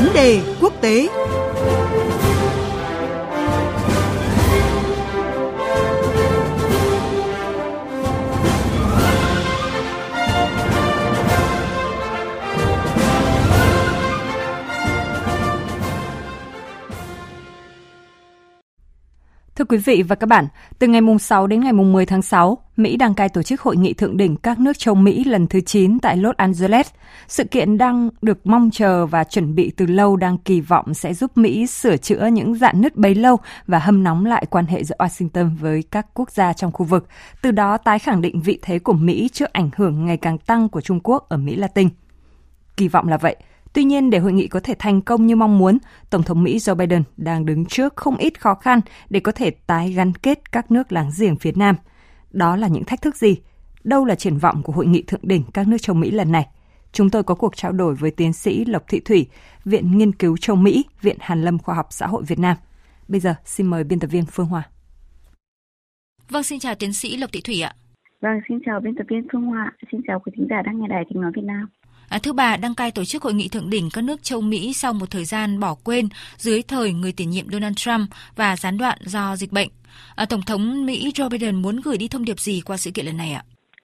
Vấn đề quốc tế. Quý vị và các bạn, từ ngày mùng 6 đến ngày mùng 10 tháng 6, Mỹ đăng cai tổ chức hội nghị thượng đỉnh các nước châu Mỹ lần thứ 9 tại Los Angeles. Sự kiện đang được mong chờ và chuẩn bị từ lâu đang kỳ vọng sẽ giúp Mỹ sửa chữa những dạn nứt bấy lâu và hâm nóng lại quan hệ giữa Washington với các quốc gia trong khu vực, từ đó tái khẳng định vị thế của Mỹ trước ảnh hưởng ngày càng tăng của Trung Quốc ở Mỹ Latin. Kỳ vọng là vậy, Tuy nhiên, để hội nghị có thể thành công như mong muốn, Tổng thống Mỹ Joe Biden đang đứng trước không ít khó khăn để có thể tái gắn kết các nước láng giềng phía Nam. Đó là những thách thức gì? Đâu là triển vọng của hội nghị thượng đỉnh các nước châu Mỹ lần này? Chúng tôi có cuộc trao đổi với tiến sĩ Lộc Thị Thủy, Viện Nghiên cứu châu Mỹ, Viện Hàn Lâm Khoa học Xã hội Việt Nam. Bây giờ, xin mời biên tập viên Phương Hoa. Vâng, xin chào tiến sĩ Lộc Thị Thủy ạ. Vâng, xin chào biên tập viên Phương Hoa, xin chào quý thính giả đang nghe đài tiếng nói Việt Nam. À, thứ đăng cai tổ chức hội nghị thượng đỉnh các nước châu Mỹ sau một thời gian bỏ quên dưới thời người tiền nhiệm Donald Trump và gián đoạn do dịch bệnh. À, Tổng thống Mỹ Joe Biden muốn gửi đi thông điệp gì qua sự kiện lần này ạ?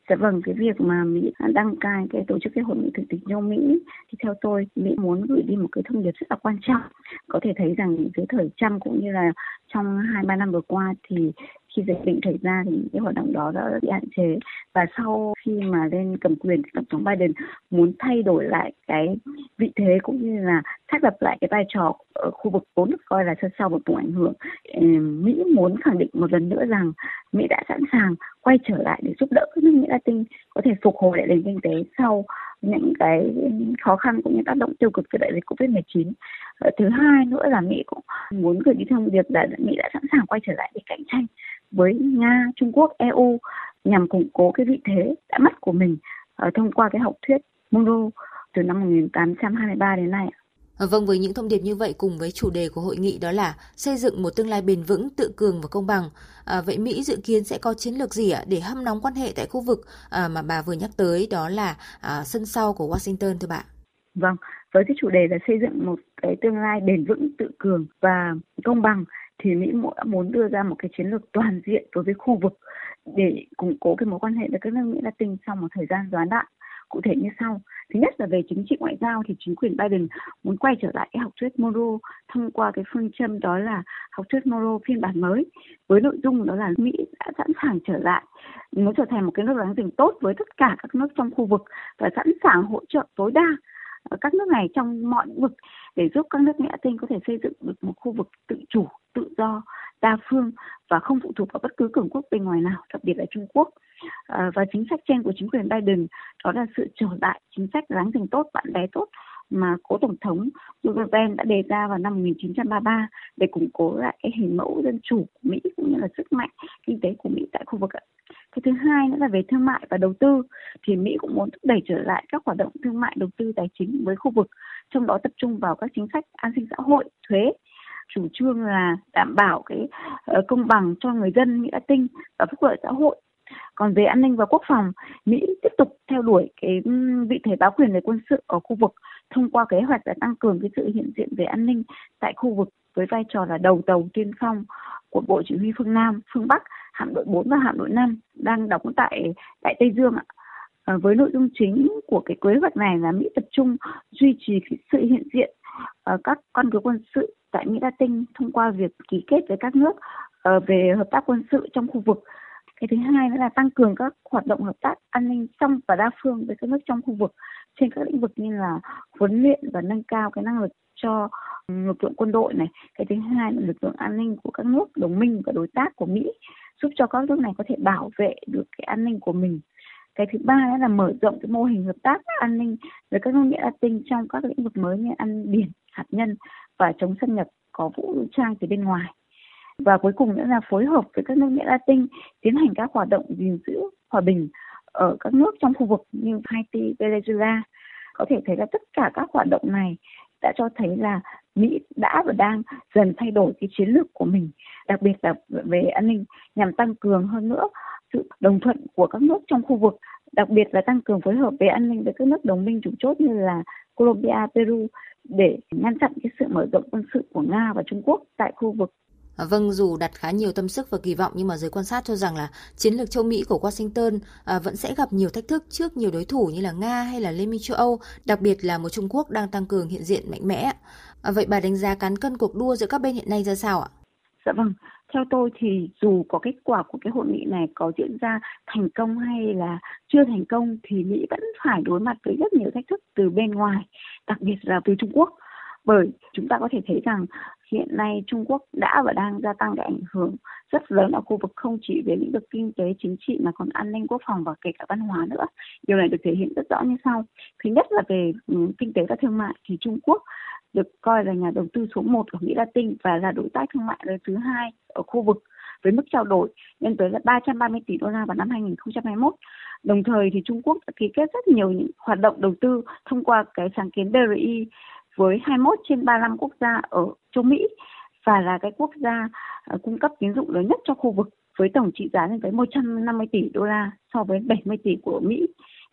Dạ vâng, cái việc mà Mỹ đăng cai cái tổ chức cái hội nghị thượng đỉnh châu Mỹ thì theo tôi Mỹ muốn gửi đi một cái thông điệp rất là quan trọng. Có thể thấy rằng dưới thời Trump cũng như là trong hai ba năm vừa qua thì khi dịch bệnh xảy ra thì cái hoạt động đó đã bị hạn chế và sau khi mà lên cầm quyền tổng thống Biden muốn thay đổi lại cái vị thế cũng như là xác lập lại cái vai trò ở khu vực vốn được coi là sân sau một vùng ảnh hưởng Mỹ muốn khẳng định một lần nữa rằng Mỹ đã sẵn sàng quay trở lại để giúp đỡ các nước Mỹ Latin có thể phục hồi lại nền kinh tế sau những cái khó khăn cũng như tác động tiêu cực từ đại dịch Covid-19. Ờ, thứ hai nữa là Mỹ cũng muốn gửi đi thông điệp là Mỹ đã sẵn sàng quay trở lại để cạnh tranh với Nga, Trung Quốc, EU nhằm củng cố cái vị thế đã mất của mình uh, thông qua cái học thuyết Monroe từ năm 1823 đến nay. Vâng, với những thông điệp như vậy cùng với chủ đề của hội nghị đó là xây dựng một tương lai bền vững, tự cường và công bằng. À, vậy Mỹ dự kiến sẽ có chiến lược gì ạ để hâm nóng quan hệ tại khu vực à, mà bà vừa nhắc tới đó là à, sân sau của Washington thưa bạn? Vâng, với cái chủ đề là xây dựng một cái tương lai bền vững, tự cường và công bằng thì Mỹ muốn đưa ra một cái chiến lược toàn diện đối với khu vực để củng cố cái mối quan hệ với các nước Mỹ Latin trong một thời gian gián đoạn cụ thể như sau. Thứ nhất là về chính trị ngoại giao thì chính quyền Biden muốn quay trở lại cái học thuyết Monroe thông qua cái phương châm đó là học thuyết Monroe phiên bản mới với nội dung đó là Mỹ đã sẵn sàng trở lại muốn trở thành một cái nước láng giềng tốt với tất cả các nước trong khu vực và sẵn sàng hỗ trợ tối đa ờ, các nước này trong mọi lĩnh vực để giúp các nước Mỹ Latin có thể xây dựng được một khu vực tự chủ, do, đa phương và không phụ thuộc vào bất cứ cường quốc bên ngoài nào, đặc biệt là Trung Quốc. À, và chính sách trên của chính quyền Biden đó là sự trở lại chính sách láng giềng tốt, bạn bè tốt mà cố tổng thống Roosevelt đã đề ra vào năm 1933 để củng cố lại cái hình mẫu dân chủ của Mỹ cũng như là sức mạnh kinh tế của Mỹ tại khu vực. Cái thứ hai nữa là về thương mại và đầu tư thì Mỹ cũng muốn thúc đẩy trở lại các hoạt động thương mại đầu tư tài chính với khu vực, trong đó tập trung vào các chính sách an sinh xã hội, thuế, chủ trương là đảm bảo cái ờ, công bằng cho người dân Mỹ Latin và phúc lợi xã hội còn về an ninh và quốc phòng, Mỹ tiếp tục theo đuổi cái vị thế bá quyền về quân sự ở khu vực thông qua kế hoạch là tăng cường cái sự hiện diện về an ninh tại khu vực với vai trò là đầu tàu tiên phong của Bộ Chỉ huy phương Nam, phương Bắc, hạm đội 4 và hạm đội 5 đang đóng tại tại Tây Dương ạ. À, với nội dung chính của cái kế hoạch này là Mỹ tập trung duy trì sự hiện diện ờ, các căn cứ quân sự tại Mỹ Latin thông qua việc ký kết với các nước ờ, về hợp tác quân sự trong khu vực. Cái thứ hai nữa là tăng cường các hoạt động hợp tác an ninh trong và đa phương với các nước trong khu vực trên các lĩnh vực như là huấn luyện và nâng cao cái năng lực cho lực lượng quân đội này. Cái thứ hai là lực lượng an ninh của các nước đồng minh và đối tác của mỹ giúp cho các nước này có thể bảo vệ được cái an ninh của mình. Cái thứ ba là mở rộng cái mô hình hợp tác an ninh với các nước Mỹ Latin trong các lĩnh vực mới như an biển, hạt nhân và chống xâm nhập có vũ trang từ bên ngoài và cuối cùng nữa là phối hợp với các nước Mỹ Latin tiến hành các hoạt động gìn giữ hòa bình ở các nước trong khu vực như Haiti, Venezuela. Có thể thấy là tất cả các hoạt động này đã cho thấy là Mỹ đã và đang dần thay đổi cái chiến lược của mình, đặc biệt là về an ninh nhằm tăng cường hơn nữa sự đồng thuận của các nước trong khu vực, đặc biệt là tăng cường phối hợp về an ninh với các nước đồng minh chủ chốt như là Colombia, Peru để ngăn chặn cái sự mở rộng quân sự của Nga và Trung Quốc tại khu vực À, vâng, dù đặt khá nhiều tâm sức và kỳ vọng nhưng mà giới quan sát cho rằng là chiến lược châu Mỹ của Washington à, vẫn sẽ gặp nhiều thách thức trước nhiều đối thủ như là Nga hay là Liên minh châu Âu, đặc biệt là một Trung Quốc đang tăng cường hiện diện mạnh mẽ. À, vậy bà đánh giá cán cân cuộc đua giữa các bên hiện nay ra sao ạ? Dạ vâng, theo tôi thì dù có kết quả của cái hội nghị này có diễn ra thành công hay là chưa thành công thì Mỹ vẫn phải đối mặt với rất nhiều thách thức từ bên ngoài, đặc biệt là từ Trung Quốc bởi chúng ta có thể thấy rằng hiện nay Trung Quốc đã và đang gia tăng cái ảnh hưởng rất lớn ở khu vực không chỉ về lĩnh vực kinh tế chính trị mà còn an ninh quốc phòng và kể cả văn hóa nữa. Điều này được thể hiện rất rõ như sau. Thứ nhất là về ừ, kinh tế và thương mại thì Trung Quốc được coi là nhà đầu tư số 1 của Mỹ Latin và là đối tác thương mại lớn thứ hai ở khu vực với mức trao đổi lên tới là 330 tỷ đô la vào năm 2021. Đồng thời thì Trung Quốc đã ký kết rất nhiều những hoạt động đầu tư thông qua cái sáng kiến BRI với 21 trên 35 quốc gia ở châu Mỹ và là cái quốc gia à, cung cấp tín dụng lớn nhất cho khu vực với tổng trị giá lên tới 150 tỷ đô la so với 70 tỷ của Mỹ.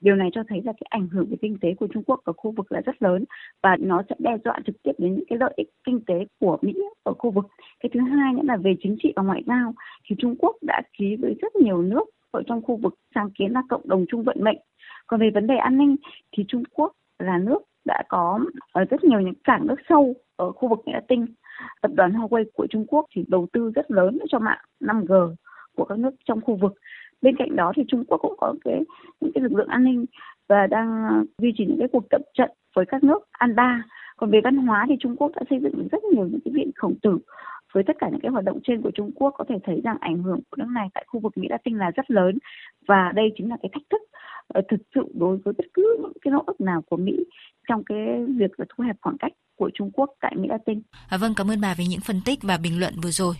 Điều này cho thấy là cái ảnh hưởng về kinh tế của Trung Quốc ở khu vực là rất lớn và nó sẽ đe dọa trực tiếp đến những cái lợi ích kinh tế của Mỹ ở khu vực. Cái thứ hai nữa là về chính trị và ngoại giao, thì Trung Quốc đã ký với rất nhiều nước ở trong khu vực sáng kiến là cộng đồng chung vận mệnh. Còn về vấn đề an ninh, thì Trung Quốc là nước đã có ở rất nhiều những cảng nước sâu ở khu vực Mỹ Latin. Tập đoàn Huawei của Trung Quốc thì đầu tư rất lớn cho mạng 5G của các nước trong khu vực. Bên cạnh đó thì Trung Quốc cũng có cái những cái lực lượng an ninh và đang duy trì những cái cuộc tập trận với các nước An-ba. Còn về văn hóa thì Trung Quốc đã xây dựng rất nhiều những cái viện khổng tử với tất cả những cái hoạt động trên của Trung Quốc có thể thấy rằng ảnh hưởng của nước này tại khu vực Mỹ Latin là rất lớn và đây chính là cái thách thức ờ, thực sự đối với bất cứ những cái nỗ lực nào của Mỹ trong cái việc là thu hẹp khoảng cách của Trung Quốc tại Mỹ Latin. À, vâng, cảm ơn bà về những phân tích và bình luận vừa rồi.